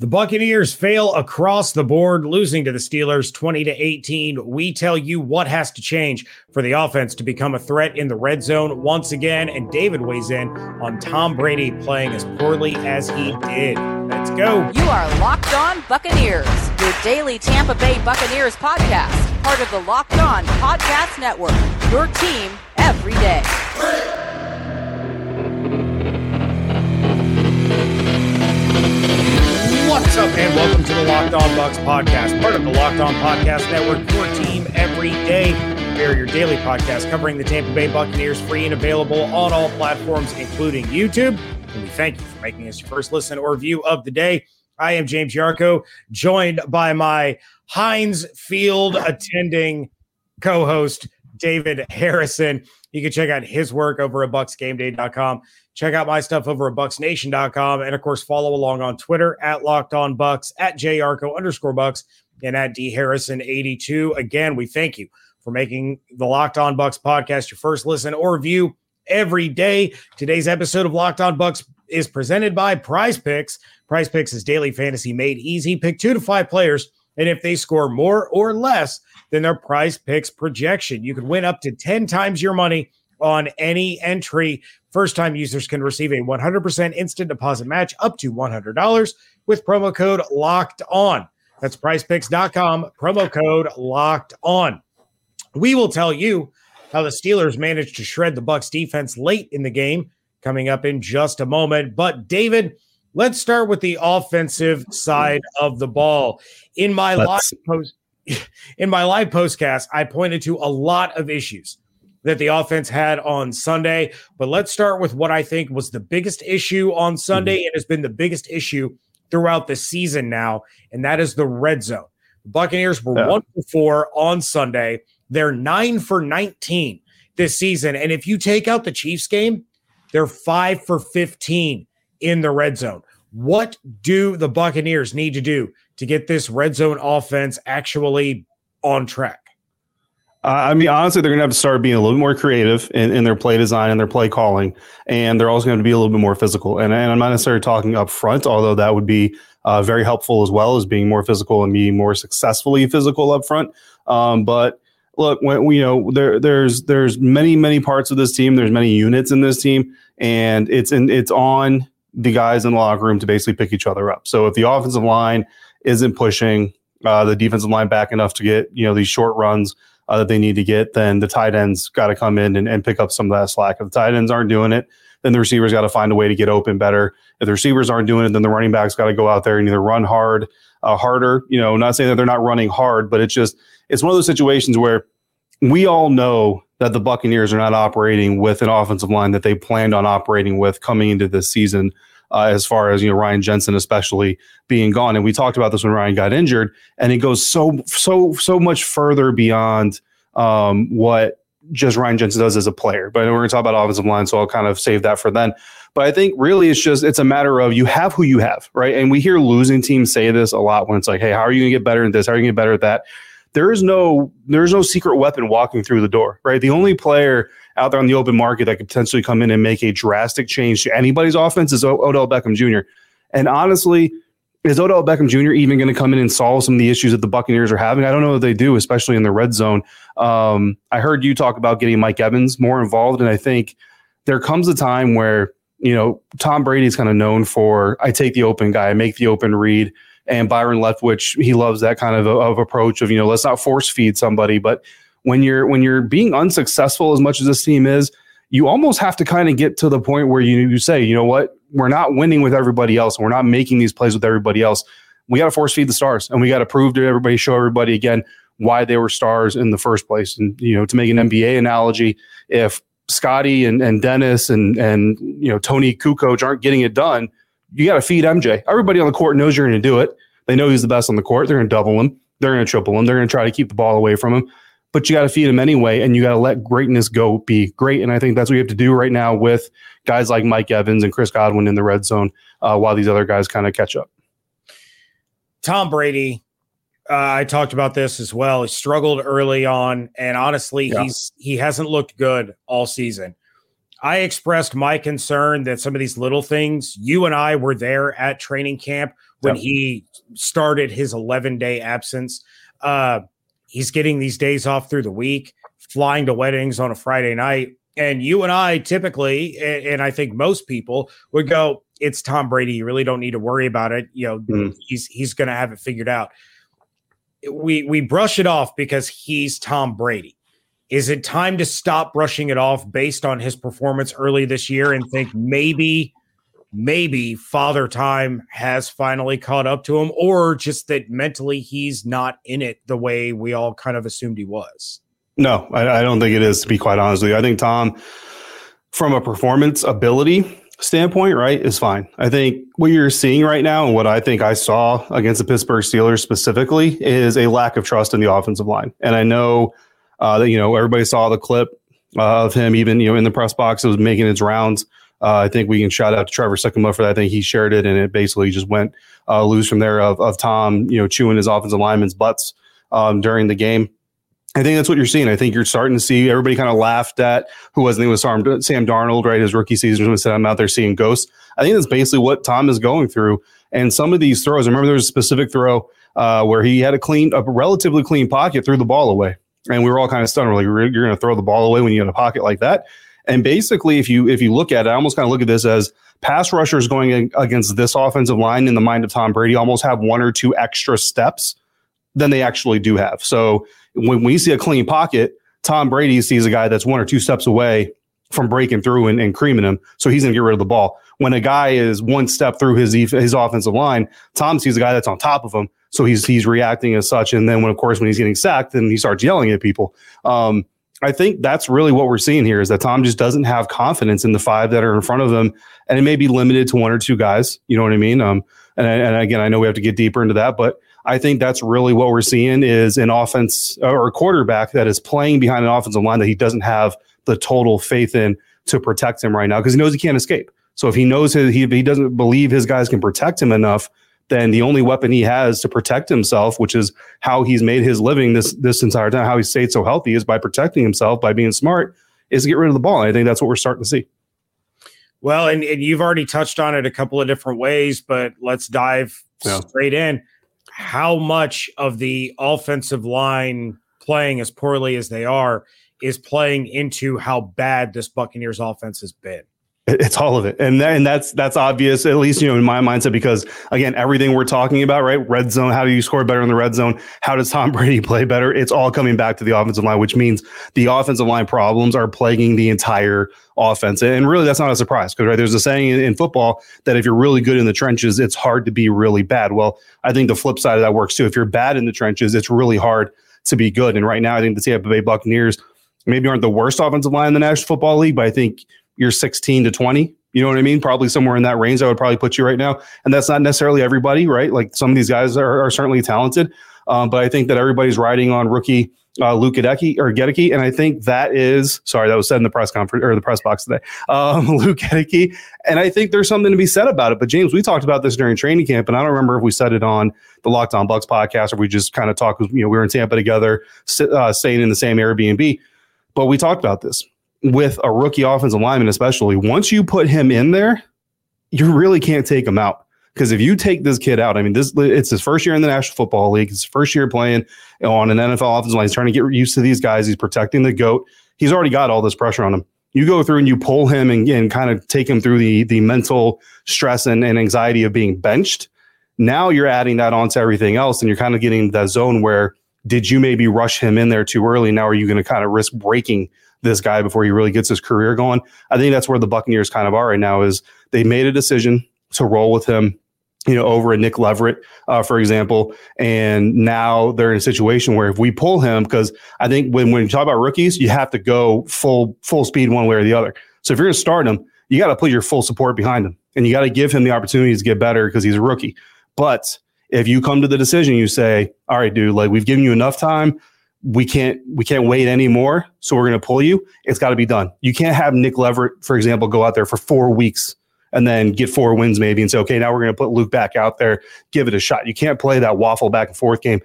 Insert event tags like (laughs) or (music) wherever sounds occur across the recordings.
The Buccaneers fail across the board, losing to the Steelers 20 to 18. We tell you what has to change for the offense to become a threat in the red zone once again. And David weighs in on Tom Brady playing as poorly as he did. Let's go. You are Locked On Buccaneers, your daily Tampa Bay Buccaneers podcast, part of the Locked On Podcast Network. Your team every day. What's up, and welcome to the Locked On Bucs podcast, part of the Locked On Podcast Network, your team every day. We are your daily podcast covering the Tampa Bay Buccaneers, free and available on all platforms, including YouTube. And we thank you for making us your first listen or view of the day. I am James Yarcho, joined by my Heinz Field attending co host, David Harrison. You can check out his work over at bucsgameday.com. Check out my stuff over at bucsnation.com. And of course, follow along on Twitter at locked on bucs, at jarco underscore bucks, and at D Harrison 82. Again, we thank you for making the Locked On Bucs podcast your first listen or view every day. Today's episode of Locked On Bucs is presented by Prize Picks. Prize Picks is daily fantasy made easy. Pick two to five players, and if they score more or less than their Prize Picks projection, you can win up to 10 times your money on any entry. First time users can receive a 100% instant deposit match up to $100 with promo code locked on. That's prizepicks.com, promo code locked on. We will tell you how the Steelers managed to shred the Bucs defense late in the game coming up in just a moment. But David, let's start with the offensive side of the ball. In my let's. live post (laughs) in my live postcast, I pointed to a lot of issues that the offense had on Sunday. But let's start with what I think was the biggest issue on Sunday. Mm-hmm. It has been the biggest issue throughout the season now, and that is the red zone. The Buccaneers were yeah. one for four on Sunday. They're nine for 19 this season. And if you take out the Chiefs game, they're five for 15 in the red zone. What do the Buccaneers need to do to get this red zone offense actually on track? I mean, honestly, they're going to have to start being a little bit more creative in, in their play design and their play calling, and they're also going to be a little bit more physical. And, and I'm not necessarily talking up front, although that would be uh, very helpful as well as being more physical and being more successfully physical up front. Um, but look, when you know there there's there's many many parts of this team. There's many units in this team, and it's in it's on the guys in the locker room to basically pick each other up. So if the offensive line isn't pushing uh, the defensive line back enough to get you know these short runs uh, that they need to get, then the tight ends got to come in and, and pick up some of that slack. If the tight ends aren't doing it, then the receivers got to find a way to get open better. If the receivers aren't doing it, then the running backs got to go out there and either run hard, uh, harder. You know, not saying that they're not running hard, but it's just it's one of those situations where we all know that the Buccaneers are not operating with an offensive line that they planned on operating with coming into this season. Uh, as far as you know, Ryan Jensen especially being gone, and we talked about this when Ryan got injured, and it goes so so so much further beyond um, what just Ryan Jensen does as a player. But we're going to talk about offensive line, so I'll kind of save that for then. But I think really it's just it's a matter of you have who you have, right? And we hear losing teams say this a lot when it's like, hey, how are you going to get better at this? How are you going to get better at that? There is no there is no secret weapon walking through the door, right? The only player out there on the open market that could potentially come in and make a drastic change to anybody's offense is o- Odell Beckham Jr. And honestly, is Odell Beckham Jr. even going to come in and solve some of the issues that the Buccaneers are having? I don't know if they do, especially in the red zone. Um, I heard you talk about getting Mike Evans more involved, and I think there comes a time where you know Tom Brady is kind of known for I take the open guy, I make the open read, and Byron Leftwich he loves that kind of, of approach of you know let's not force feed somebody, but when you're when you're being unsuccessful as much as this team is, you almost have to kind of get to the point where you, you say, you know what, we're not winning with everybody else, and we're not making these plays with everybody else. We got to force feed the stars, and we got to prove to everybody, show everybody again why they were stars in the first place. And you know, to make an NBA analogy, if Scotty and, and Dennis and and you know Toni Kukoc aren't getting it done, you got to feed MJ. Everybody on the court knows you're going to do it. They know he's the best on the court. They're going to double him. They're going to triple him. They're going to try to keep the ball away from him but you got to feed him anyway, and you got to let greatness go be great. And I think that's what you have to do right now with guys like Mike Evans and Chris Godwin in the red zone, uh, while these other guys kind of catch up. Tom Brady, uh, I talked about this as well. He struggled early on, and honestly, yeah. he's he hasn't looked good all season. I expressed my concern that some of these little things, you and I were there at training camp when yep. he started his 11 day absence. Uh, he's getting these days off through the week, flying to weddings on a Friday night. And you and I typically, and I think most people would go, it's Tom Brady. You really don't need to worry about it. You know, mm. he's he's going to have it figured out. We we brush it off because he's Tom Brady. Is it time to stop brushing it off based on his performance early this year and think maybe maybe father time has finally caught up to him or just that mentally he's not in it the way we all kind of assumed he was? No I, I don't think it is to be quite honest with you. I think tom from a performance ability standpoint right is fine. I think what you're seeing right now and what i think i saw against the pittsburgh steelers specifically is a lack of trust in the offensive line. And i know uh, that you know everybody saw the clip uh, of him even you know in the press box it was making its rounds uh, I think we can shout out to Trevor Sikkema for that. I think he shared it, and it basically just went uh, loose from there of, of Tom, you know, chewing his offensive lineman's butts um, during the game. I think that's what you're seeing. I think you're starting to see everybody kind of laughed at who was I think it was Sam, Darnold, right? His rookie season was said I'm out there seeing ghosts. I think that's basically what Tom is going through. And some of these throws, I remember there was a specific throw uh, where he had a clean, a relatively clean pocket, threw the ball away, and we were all kind of stunned. We're like, you're going to throw the ball away when you're in a pocket like that? And basically, if you if you look at it, I almost kind of look at this as pass rushers going against this offensive line in the mind of Tom Brady almost have one or two extra steps than they actually do have. So when we see a clean pocket, Tom Brady sees a guy that's one or two steps away from breaking through and, and creaming him. So he's going to get rid of the ball. When a guy is one step through his his offensive line, Tom sees a guy that's on top of him. So he's he's reacting as such. And then when of course when he's getting sacked, then he starts yelling at people. Um, I think that's really what we're seeing here is that Tom just doesn't have confidence in the five that are in front of him, and it may be limited to one or two guys. You know what I mean? Um, and, and again, I know we have to get deeper into that, but I think that's really what we're seeing is an offense or a quarterback that is playing behind an offensive line that he doesn't have the total faith in to protect him right now because he knows he can't escape. So if he knows his, he, he doesn't believe his guys can protect him enough, then the only weapon he has to protect himself, which is how he's made his living this this entire time, how he stayed so healthy, is by protecting himself by being smart, is to get rid of the ball. And I think that's what we're starting to see. Well, and, and you've already touched on it a couple of different ways, but let's dive yeah. straight in. How much of the offensive line playing as poorly as they are is playing into how bad this Buccaneers offense has been? It's all of it, and and that's that's obvious, at least you know in my mindset, because again, everything we're talking about, right? Red zone. How do you score better in the red zone? How does Tom (laughs) Brady play better? It's all coming back to the offensive line, which means the offensive line problems are plaguing the entire offense. And really, that's not a surprise because right there's a saying in, in football that if you're really good in the trenches, it's hard to be really bad. Well, I think the flip side of that works too. If you're bad in the trenches, it's really hard to be good. And right now, I think the Tampa Bay Buccaneers maybe aren't the worst offensive line in the National Football League, but I think you're 16 to 20. You know what I mean? Probably somewhere in that range. I would probably put you right now. And that's not necessarily everybody, right? Like some of these guys are, are certainly talented, um, but I think that everybody's riding on rookie uh, Luke Goedeke or Goedeke, and I think that is sorry that was said in the press conference or the press box today. Um, (laughs) Luke Goedeke, and I think there's something to be said about it. But James, we talked about this during training camp, and I don't remember if we said it on the Locked On Bucs podcast or we just kind of talked. You know, we were in Tampa together, uh, staying in the same Airbnb, but we talked about this with a rookie offensive lineman, especially, once you put him in there, you really can't take him out. Because if you take this kid out, I mean, this it's his first year in the National Football League. It's his first year playing on an NFL offensive line. He's trying to get used to these guys. He's protecting the goat. He's already got all this pressure on him. You go through and you pull him and, and kind of take him through the the mental stress and, and anxiety of being benched. Now you're adding that onto everything else, and you're kind of getting that zone where did you maybe rush him in there too early? Now are you going to kind of risk breaking this guy before he really gets his career going. I think that's where the Buccaneers kind of are right now. Is they made a decision to roll with him you know, over a Nick Leverett, uh, for example. And now they're in a situation where if we pull him, because I think when, when you talk about rookies, you have to go full full speed one way or the other. So if you're going to start him, you got to put your full support behind him, and you got to give him the opportunity to get better because he's a rookie. But if you come to the decision, you say, "All right, dude, like we've given you enough time we can't we can't wait anymore so we're going to pull you it's got to be done you can't have nick leverett for example go out there for four weeks and then get four wins maybe and say okay now we're going to put luke back out there give it a shot you can't play that waffle back and forth game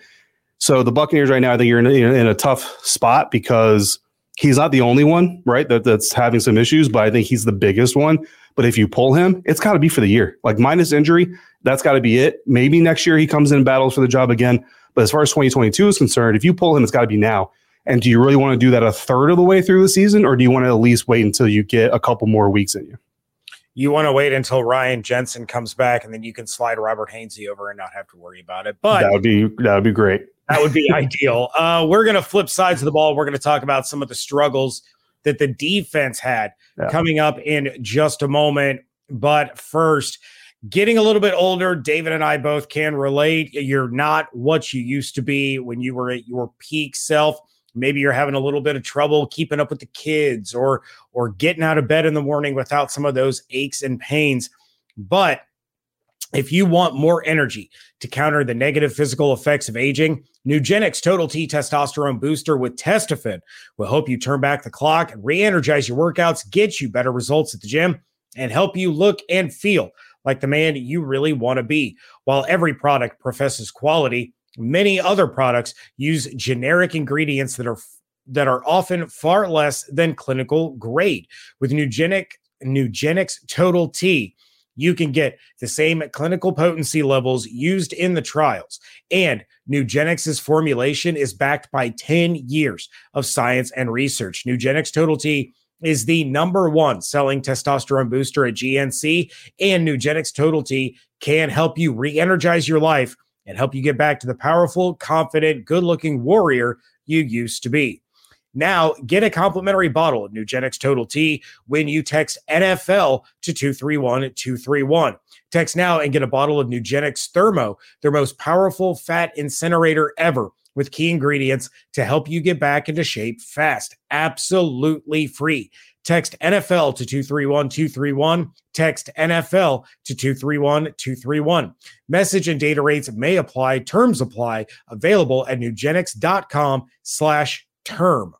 so the buccaneers right now i think you're in a, in a tough spot because he's not the only one, right? That that's having some issues, but I think he's the biggest one. But if you pull him, it's got to be for the year. Like minus injury, that's got to be it. Maybe next year he comes in and battles for the job again. But as far as 2022 is concerned, if you pull him, it's got to be now. And do you really want to do that a third of the way through the season, or do you want to at least wait until you get a couple more weeks in you? You want to wait until Ryan Jensen comes back, and then you can slide Robert Hainsey over and not have to worry about it. But that would be that would be great. That would be (laughs) ideal. Uh, we're going to flip sides of the ball. We're going to talk about some of the struggles that the defense had yeah. coming up in just a moment. But first, getting a little bit older, David and I both can relate. You're not what you used to be when you were at your peak self. Maybe you're having a little bit of trouble keeping up with the kids or or getting out of bed in the morning without some of those aches and pains. But if you want more energy to counter the negative physical effects of aging, Nugenix Total T Testosterone Booster with Testofen will help you turn back the clock re energize your workouts, get you better results at the gym, and help you look and feel like the man you really want to be. While every product professes quality, many other products use generic ingredients that are that are often far less than clinical grade. With Nugenic Nugenix Total T, you can get the same clinical potency levels used in the trials. And Nugenix's formulation is backed by 10 years of science and research. Nugenix Total T is the number one selling testosterone booster at GNC, and Nugenix Total T can help you re energize your life and help you get back to the powerful, confident, good looking warrior you used to be. Now, get a complimentary bottle of Nugenix Total T when you text NFL to 231 231. Text now and get a bottle of Nugenix Thermo, their most powerful fat incinerator ever, with key ingredients to help you get back into shape fast. Absolutely free. Text NFL to 231 231. Text NFL to 231 231. Message and data rates may apply. Terms apply. Available at nugenix.com slash term.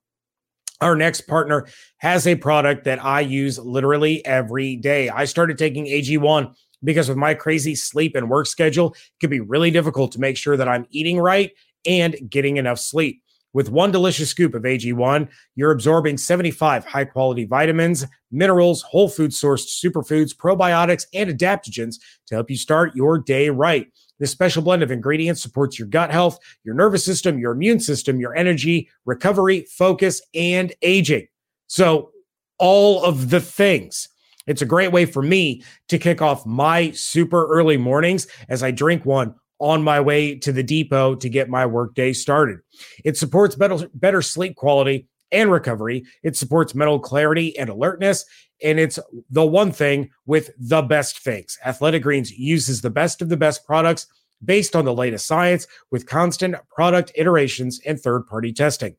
Our next partner has a product that I use literally every day. I started taking AG1 because of my crazy sleep and work schedule, it could be really difficult to make sure that I'm eating right and getting enough sleep. With one delicious scoop of AG1, you're absorbing 75 high quality vitamins, minerals, whole food sourced superfoods, probiotics, and adaptogens to help you start your day right. This special blend of ingredients supports your gut health, your nervous system, your immune system, your energy, recovery, focus, and aging. So, all of the things. It's a great way for me to kick off my super early mornings as I drink one on my way to the depot to get my workday started. It supports better, better sleep quality and recovery. It supports mental clarity and alertness. And it's the one thing with the best things. Athletic Greens uses the best of the best products based on the latest science with constant product iterations and third party testing.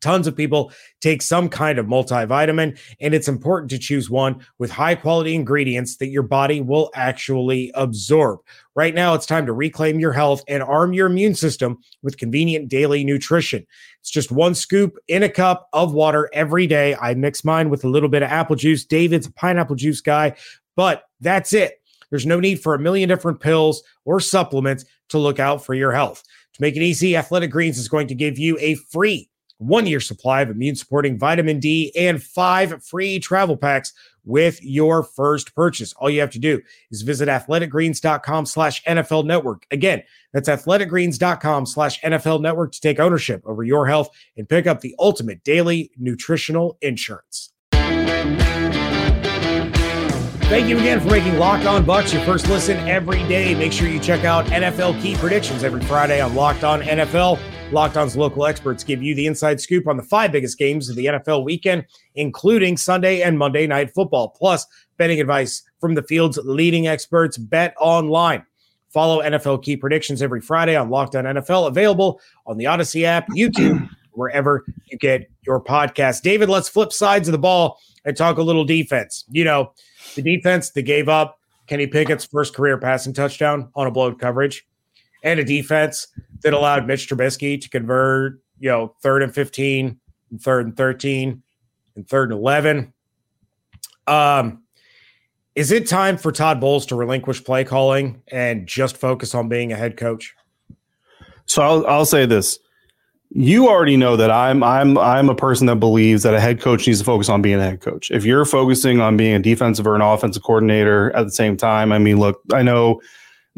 Tons of people take some kind of multivitamin, and it's important to choose one with high quality ingredients that your body will actually absorb. Right now, it's time to reclaim your health and arm your immune system with convenient daily nutrition. It's just one scoop in a cup of water every day. I mix mine with a little bit of apple juice. David's a pineapple juice guy, but that's it. There's no need for a million different pills or supplements to look out for your health. To make it easy, Athletic Greens is going to give you a free one year supply of immune supporting vitamin D, and five free travel packs with your first purchase. All you have to do is visit athleticgreens.com slash NFL network. Again, that's athleticgreens.com slash NFL network to take ownership over your health and pick up the ultimate daily nutritional insurance. Thank you again for making Locked On Bucs your first listen every day. Make sure you check out NFL key predictions every Friday on Locked On NFL. Locked On's local experts give you the inside scoop on the five biggest games of the NFL weekend, including Sunday and Monday night football, plus betting advice from the field's leading experts, Bet Online. Follow NFL key predictions every Friday on Locked On NFL, available on the Audacy app, YouTube, (clears throat) wherever you get your podcast. David, let's flip sides of the ball and talk a little defense. You know, the defense that gave up Kenny Pickett's first career passing touchdown on a blown coverage, and a defense that allowed Mitch Trubisky to convert, you know, third and 15, and third and 13, and third and 11. Um, is it time for Todd Bowles to relinquish play calling and just focus on being a head coach? So I'll, I'll say this you already know that I'm I'm I'm a person that believes that a head coach needs to focus on being a head coach. If you're focusing on being a defensive or an offensive coordinator at the same time, I mean, look, I know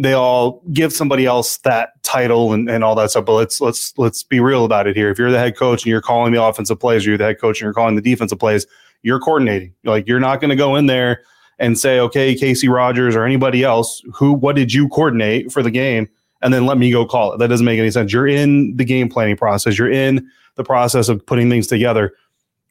they all give somebody else that title and, and all that stuff, but let's let's let's be real about it here. If you're the head coach and you're calling the offensive plays, or you're the head coach and you're calling the defensive plays, you're coordinating. Like you're not going to go in there and say, okay, Kacy Rodgers or anybody else, who what did you coordinate for the game? and then let me go call it. That doesn't make any sense. You're in the game planning process. You're in the process of putting things together,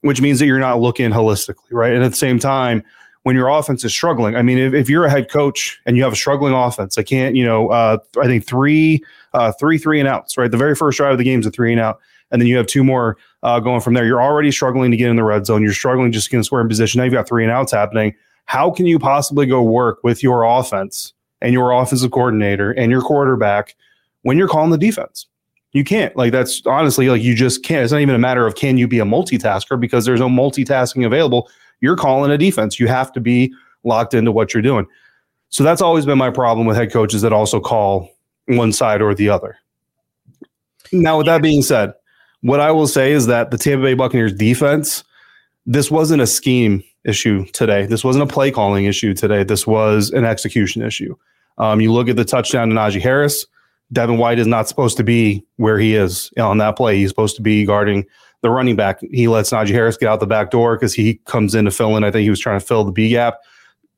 which means that you're not looking holistically, right? And at the same time, when your offense is struggling, I mean, if, if you're a head coach and you have a struggling offense, I can't, you know, uh, I think three, uh, three, three and outs, right? The very first drive of the game is a three and out, and then you have two more uh, going from there. You're already struggling to get in the red zone. You're struggling just to get square in position. Now you've got three and outs happening. How can you possibly go work with your offense and your offensive coordinator and your quarterback when you're calling the defense. You can't. Like that's honestly like you just can't. It's not even a matter of can you be a multitasker because there's no multitasking available. You're calling a defense. You have to be locked into what you're doing. So that's always been my problem with head coaches that also call one side or the other. Now, with that being said, what I will say is that the Tampa Bay Buccaneers defense, this wasn't a scheme issue today. This wasn't a play calling issue today. This was an execution issue. Um, you look at the touchdown to Najee Harris. Devin White is not supposed to be where he is on that play. He's supposed to be guarding the running back. He lets Najee Harris get out the back door because he comes in to fill in. I think he was trying to fill the B gap.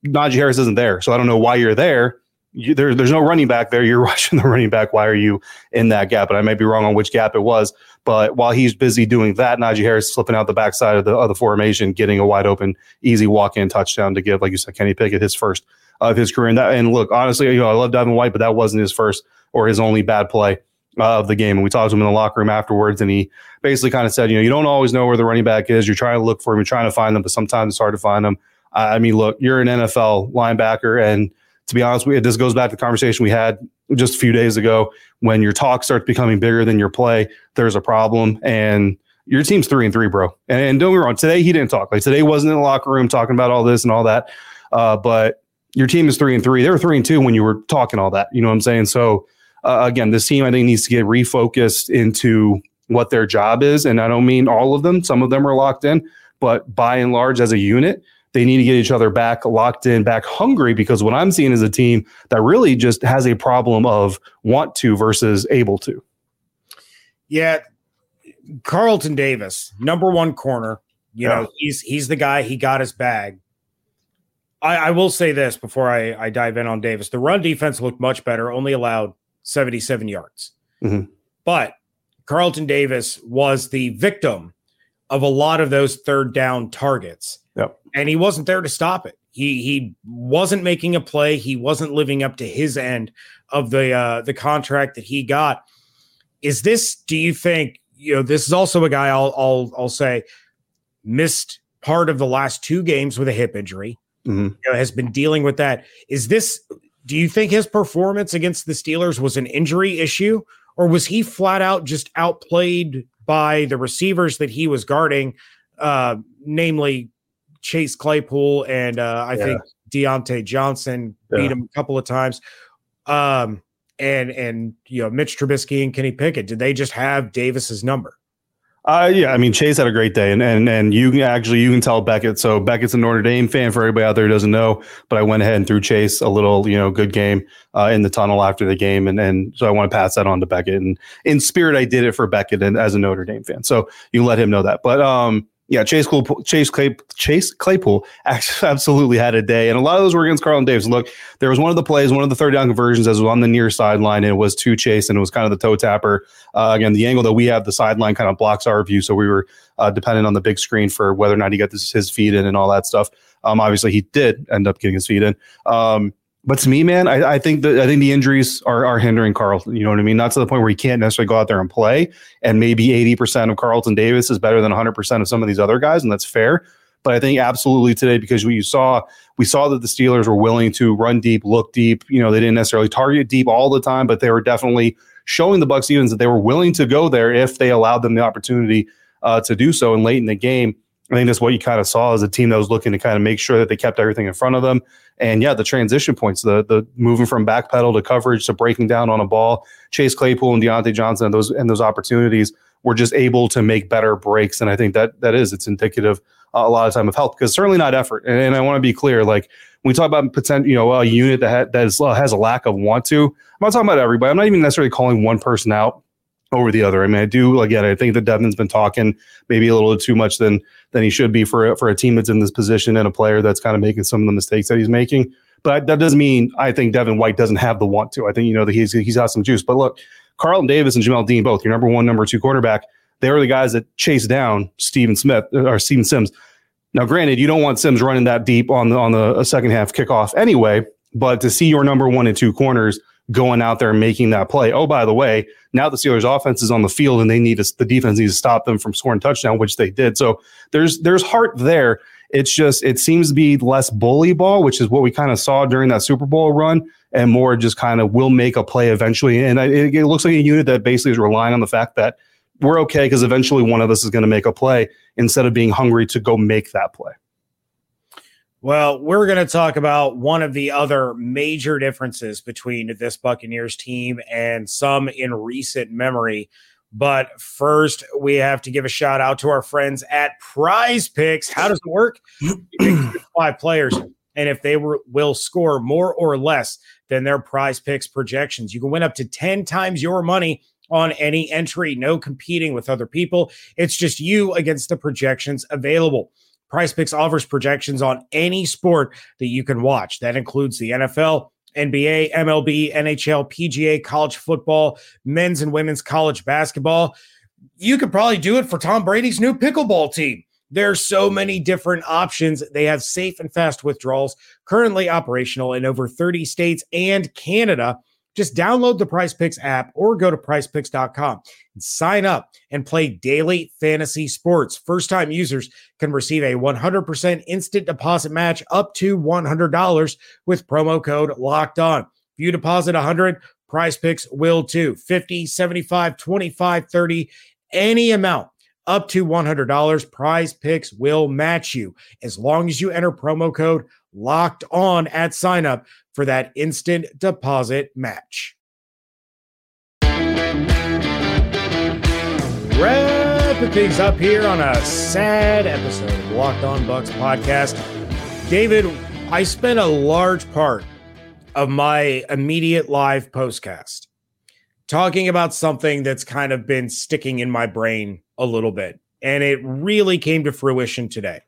Najee Harris isn't there, so I don't know why you're there. You, there there's no running back there. You're (laughs) rushing the running back. Why are you in that gap? But I may be wrong on which gap it was. But while he's busy doing that, Najee Harris slipping out the backside of the of the formation, getting a wide open, easy walk in touchdown to give, like you said, Kenny Pickett his first of his career. And that and look, honestly, you know, I love Devin White, but that wasn't his first or his only bad play uh, of the game. And we talked to him in the locker room afterwards, and he basically kind of said, you know, you don't always know where the running back is. You're trying to look for him, you're trying to find them, but sometimes it's hard to find them. I mean, look, you're an NFL linebacker, and to be honest, we, this goes back to the conversation we had just a few days ago. When your talk starts becoming bigger than your play, there's a problem, and your team's three and three, bro. And, and don't get me wrong, today he didn't talk. Like today wasn't in the locker room talking about all this and all that. Uh, but your team is three and three. They were three and two when you were talking all that. You know what I'm saying? So uh, again, this team I think needs to get refocused into what their job is, and I don't mean all of them. Some of them are locked in, but by and large, as a unit, they need to get each other back locked in, back hungry. Because what I'm seeing is a team that really just has a problem of want to versus able to. Yeah, Carlton Davis, number one corner. You yeah. know, he's he's the guy. He got his bag. I, I will say this before I, I dive in on Davis. The run defense looked much better. Only allowed 77 yards. Mm-hmm. But Carlton Davis was the victim of a lot of those third down targets. Yep. And he wasn't there to stop it. He he wasn't making a play. He wasn't living up to his end of the uh, the contract that he got. Is this? Do you think you know? This is also a guy. I'll I'll I'll say missed part of the last two games with a hip injury. Mm-hmm. You know, has been dealing with that. Is this do you think his performance against the Steelers was an injury issue, or was he flat out just outplayed by the receivers that he was guarding, uh, namely Chase Claypool and uh, I yeah. think Diontae Johnson yeah. beat him a couple of times. Um, and and you know Mitch Trubisky and Kenny Pickett, did they just have Davis's number? Uh, yeah, I mean Chase had a great day, and and and you can actually you can tell Beckett. So Beckett's a Notre Dame fan for everybody out there who doesn't know, but I went ahead and threw Chase a little you know good game uh, in the tunnel after the game, and and so I want to pass that on to Beckett. And in spirit, I did it for Beckett and as a Notre Dame fan, so you let him know that. But um, yeah, Chase Claypool, Chase, Chase Claypool (laughs) absolutely had a day, and a lot of those were against Carlton Davis. Look, there was one of the plays, one of the third down conversions, as was on the near sideline, and it was to Chase, and it was kind of the toe tapper. Uh, again, the angle that we have, the sideline kind of blocks our view, so we were uh, dependent on the big screen for whether or not he got this, his feet in and all that stuff. Um, obviously, he did end up getting his feet in. Um, but to me, man, I, I think that I think the injuries are are hindering Carlton. You know what I mean? Not to the point where he can't necessarily go out there and play. And maybe eighty percent of Carlton Davis is better than one hundred percent of some of these other guys, and that's fair. But I think absolutely today, because we you saw we saw that the Steelers were willing to run deep, look deep. You know, they didn't necessarily target deep all the time, but they were definitely showing the Bucks Stevens that they were willing to go there if they allowed them the opportunity uh, to do so. And late in the game, I think that's what you kind of saw as a team that was looking to kind of make sure that they kept everything in front of them. And yeah, the transition points, the the moving from back pedal to coverage to breaking down on a ball, Chase Claypool and Diontae Johnson and those and those opportunities were just able to make better breaks. And I think that that is it's indicative uh, a lot of time of health because certainly not effort. And, and I want to be clear, like when we talk about potential, you know, a unit that ha- that is, uh, has a lack of want to. I'm not talking about everybody. I'm not even necessarily calling one person out over the other. I mean, I do again. I think that Devin's been talking maybe a little too much than than he should be for for a team that's in this position and a player that's kind of making some of the mistakes that he's making. But that doesn't mean I think Devin White doesn't have the want to. I think you know that he's he's got some juice. But look, Carlton Davis and Jamel Dean, both your number one, number two quarterback, they were the guys that chased down Steven Smith uh, or Steven Sims. Now, granted, you don't want Sims running that deep on the on the second half kickoff anyway. But to see your number one and two corners going out there and making that play. Oh, by the way, now the Steelers offense is on the field and they need to, the defense needs to stop them from scoring touchdown, which they did. So there's there's heart there. It's just it seems to be less bully ball, which is what we kind of saw during that Super Bowl run, and more just kind of will make a play eventually. And it, it looks like a unit that basically is relying on the fact that we're okay because eventually one of us is going to make a play instead of being hungry to go make that play. Well, we're going to talk about one of the other major differences between this Buccaneers team and some in recent memory. But first, we have to give a shout out to our friends at Prize Picks. How does it work? (clears throat) five players, and if they were, will score more or less than their Prize Picks projections, you can win up to 10 times your money on any entry. No competing with other people. It's just you against the projections available. Prize Picks offers projections on any sport that you can watch. That includes the NFL, NBA, MLB, NHL, PGA, college football, men's and women's college basketball. You could probably do it for Tom Brady's new pickleball team. There's so many different options. They have safe and fast withdrawals currently operational in over 30 states and Canada. Just download the Prize Picks app or go to prizepicks.com and sign up and play daily fantasy sports. First time users can receive a 100% instant deposit match up to $100 with promo code locked on. If you deposit 100, Prize Picks will too. 50, 75, 25, 30, any amount up to $100. Prize Picks will match you as long as you enter promo code locked on at sign up for that instant deposit match. Wrapping things up here on a sad episode of Locked On Bucs podcast. David, I spent a large part of my immediate live postcast talking about something that's kind of been sticking in my brain a little bit. And it really came to fruition today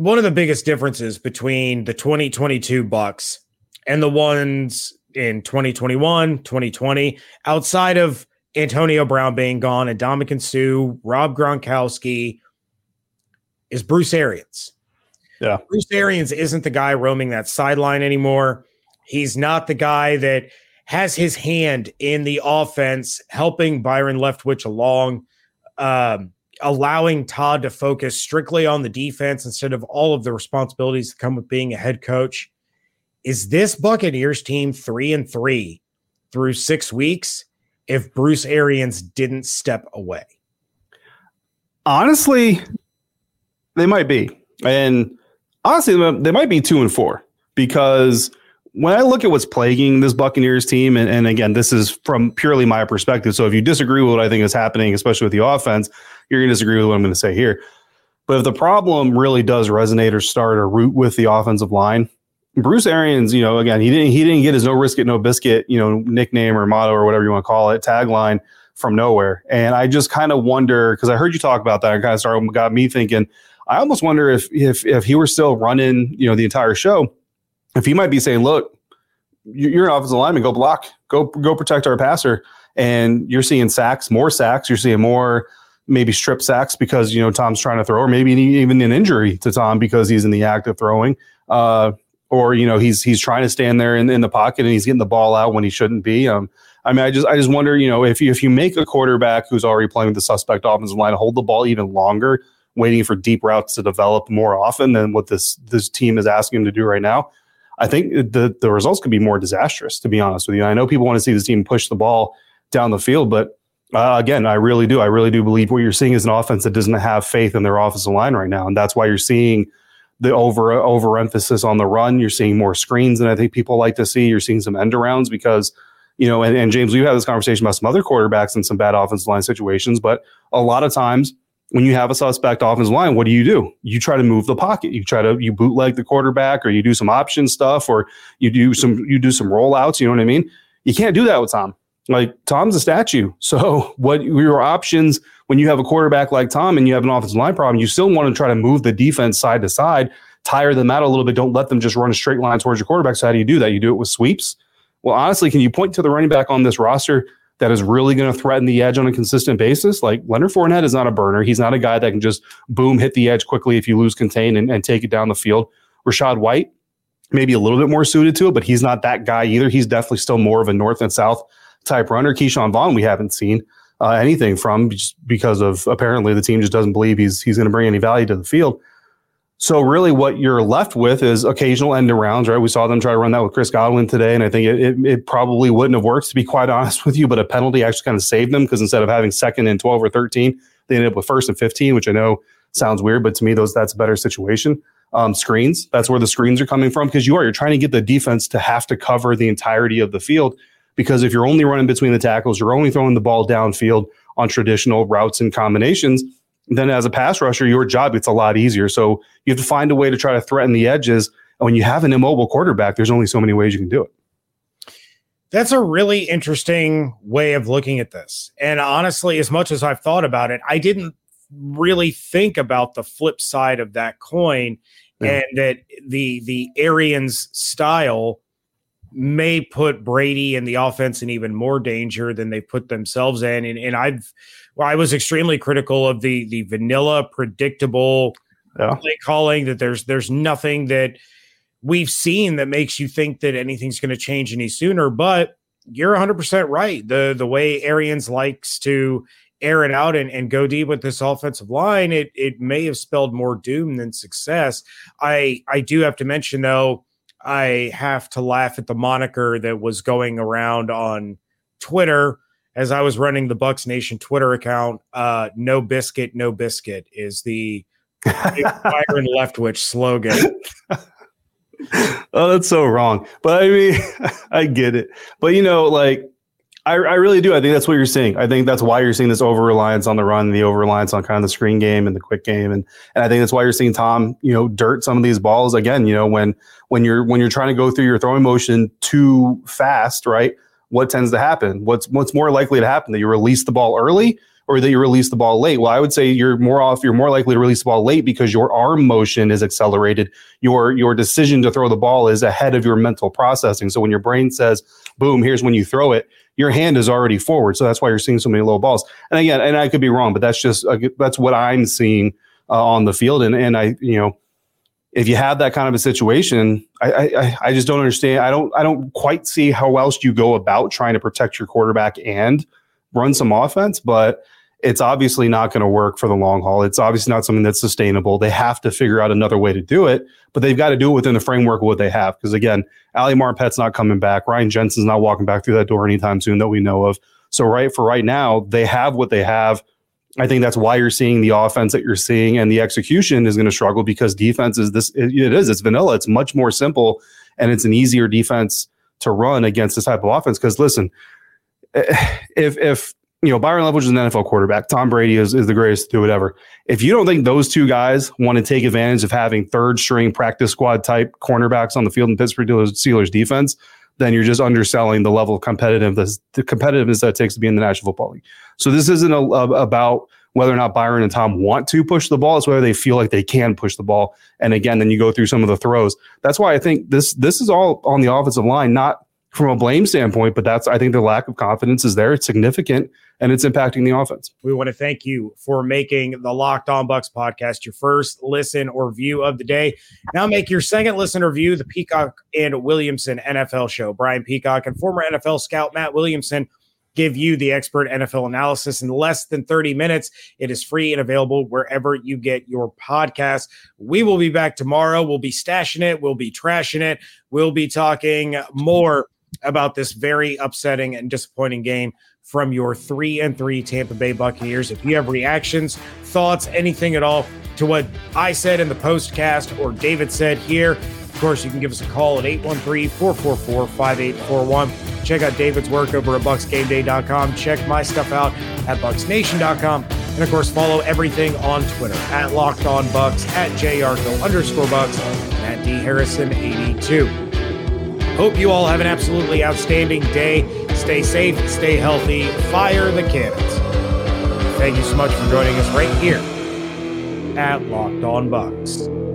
one of the biggest differences between the 2022 Bucs and the ones in 2021, 2020, outside of Antonio Brown being gone and Ndamukong Suh, Rob Gronkowski, is Bruce Arians. Yeah. Bruce Arians isn't the guy roaming that sideline anymore. He's not the guy that has his hand in the offense, helping Byron Leftwich along. Um, allowing Todd to focus strictly on the defense instead of all of the responsibilities that come with being a head coach. Is this Buccaneers team three and three through six weeks if Bruce Arians didn't step away? Honestly, they might be. And honestly, they might be two and four because when I look at what's plaguing this Buccaneers team, and, and, again, this is from purely my perspective. So if you disagree with what I think is happening, especially with the offense, you're going to disagree with what I'm going to say here. But if the problem really does resonate or start or root with the offensive line, Bruce Arians, you know, again, he didn't he didn't get his no risk it, no biscuit, you know, nickname or motto or whatever you want to call it, tagline from nowhere. And I just kind of wonder because I heard you talk about that. and kind of started got me thinking. I almost wonder if if if he were still running, you know, the entire show, if he might be saying, "Look, you're an offensive lineman. Go block. Go go protect our passer." And you're seeing sacks, more sacks. You're seeing more maybe strip sacks because you know Tom's trying to throw, or maybe even an injury to Tom because he's in the act of throwing, uh, or you know he's he's trying to stand there in, in the pocket and he's getting the ball out when he shouldn't be. Um, I mean, I just I just wonder, you know, if you, if you make a quarterback who's already playing with the suspect offensive line hold the ball even longer, waiting for deep routes to develop more often than what this this team is asking him to do right now. I think the the results could be more disastrous. To be honest with you, I know people want to see this team push the ball down the field, but uh, again, I really do. I really do believe what you're seeing is an offense that doesn't have faith in their offensive line right now, and that's why you're seeing the over overemphasis on the run. You're seeing more screens than I think people like to see. You're seeing some end arounds because you know, and, and James, we've had this conversation about some other quarterbacks and some bad offensive line situations, but a lot of times when you have a suspect offensive line, what do you do? You try to move the pocket. You try to you bootleg the quarterback, or you do some option stuff, or you do some you do some rollouts. You know what I mean? You can't do that with Tom. Like Tom's a statue. (laughs) So what your options when you have a quarterback like Tom and you have an offensive line problem, you still want to try to move the defense side to side, tire them out a little bit. Don't let them just run a straight line towards your quarterback. So how do you do that? You do it with sweeps. Well, honestly, can you point to the running back on this roster that is really going to threaten the edge on a consistent basis. Like Leonard Fournette is not a burner. He's not a guy that can just boom, hit the edge quickly if you lose contain and, and take it down the field. Rachaad White, maybe a little bit more suited to it, but he's not that guy either. He's definitely still more of a north and south type runner. Ke'Shawn Vaughn, we haven't seen uh, anything from just because of apparently the team just doesn't believe he's he's going to bring any value to the field. So really, what you're left with is occasional end arounds, right? We saw them try to run that with Chris Godwin today, and I think it, it, it probably wouldn't have worked to be quite (laughs) honest with you. But a penalty actually kind of saved them because instead of having second and twelve or thirteen, they ended up with first and fifteen, which I know sounds weird, but to me, those that's a better situation. Um, screens, that's where the screens are coming from because you are you're trying to get the defense to have to cover the entirety of the field because if you're only running between the tackles, you're only throwing the ball downfield on traditional routes and combinations then as a pass rusher, your job gets a lot easier. So you have to find a way to try to threaten the edges. And when you have an immobile quarterback, there's only so many ways you can do it. That's a really interesting way of looking at this. And honestly, as much as I've thought about it, I didn't really think about the flip side of that coin yeah. and that the the Arians style may put Brady and the offense in even more danger than they put themselves in. And, and I've well, I was extremely critical of the the vanilla, predictable yeah. play calling. That there's there's nothing that we've seen that makes you think that anything's going to change any sooner. But you're 100 percent right. The the way Arians likes to air it out and, and go deep with this offensive line, it it may have spelled more doom than success. I I do have to mention though, I have to laugh at the moniker that was going around on Twitter as I was running the Bucs Nation Twitter account, uh, "No biscuit, no biscuit" is the (laughs) Byron Leftwich slogan. oh, that's so wrong. But I mean, (laughs) I get it. But you know, like I, I really do. I think that's what you're seeing. I think that's why you're seeing this over reliance on the run, the over reliance on kind of the screen game and the quick game, and and I think that's why you're seeing Tom, you know, dirt some of these balls again. You know, when when you're when you're trying to go through your throwing motion too fast, right? what tends to happen? What's what's more likely to happen that you release the ball early or that you release the ball late? Well, I would say you're more off. You're more likely to release the ball late because your arm motion is accelerated. Your your decision to throw the ball is ahead of your mental processing. So when your brain says, "Boom," here's when you throw it. Your hand is already forward, so that's why you're seeing so many low balls. And again, and I could be wrong, but that's just uh, that's what I'm seeing uh, on the field. And and I you know if you have that kind of a situation, I, I, I just don't understand. I don't I don't quite see how else you go about trying to protect your quarterback and run some offense, but it's obviously not going to work for the long haul. It's obviously not something that's sustainable. They have to figure out another way to do it, but they've got to do it within the framework of what they have. Because again, Ali Marpet's not coming back. Ryan Jensen's not walking back through that door anytime soon that we know of. So right for right now, they have what they have. I think that's why you're seeing the offense that you're seeing, and the execution is going to struggle because defense is this. It, is. It's vanilla. It's much more simple, and it's an easier defense to run against this type of offense. Because listen, eh, if if you know Byron Leftwich is an NFL quarterback, Tom Brady is, is the greatest to do whatever. If you don't think those two guys want to take advantage of having third string practice squad type cornerbacks on the field in Pittsburgh Steelers defense, then you're just underselling the level of competitiveness, the competitiveness that it takes to be in the National Football League. So this isn't a, a, about whether or not Byron and Tom want to push the ball. It's whether they feel like they can push the ball. And again, then you go through some of the throws. That's why I think this this is all on the offensive line, not from a blame standpoint, but that's I think the lack of confidence is there. It's significant and it's impacting the offense. We want to thank you for making the Locked On Bucs podcast your first listen or view of the day. Now make your second listen or view the Peacock and Williamson NFL show. Brian Peacock and former NFL scout Matt Williamson give you the expert NFL analysis in less than 30 minutes. It is free and available wherever you get your podcast. We will be back tomorrow. We'll be stashing it, we'll be trashing it, we'll be talking more about this very upsetting and disappointing game from your three and three Tampa Bay Buccaneers. If you have reactions, thoughts, anything at all to what I said in the postcast or David said here, Of course, you can give us a call at 813-444-5841. Check out David's work over at bucsgameday.com. Check my stuff out at bucsnation.com. And of course, follow everything on Twitter at Locked On Bucs, at JArco underscore Bucks, and at D Harrison 82. Hope you all have an absolutely outstanding day. Stay safe, stay healthy, fire the cannons. Thank you so much for joining us right here at Locked On Bucs.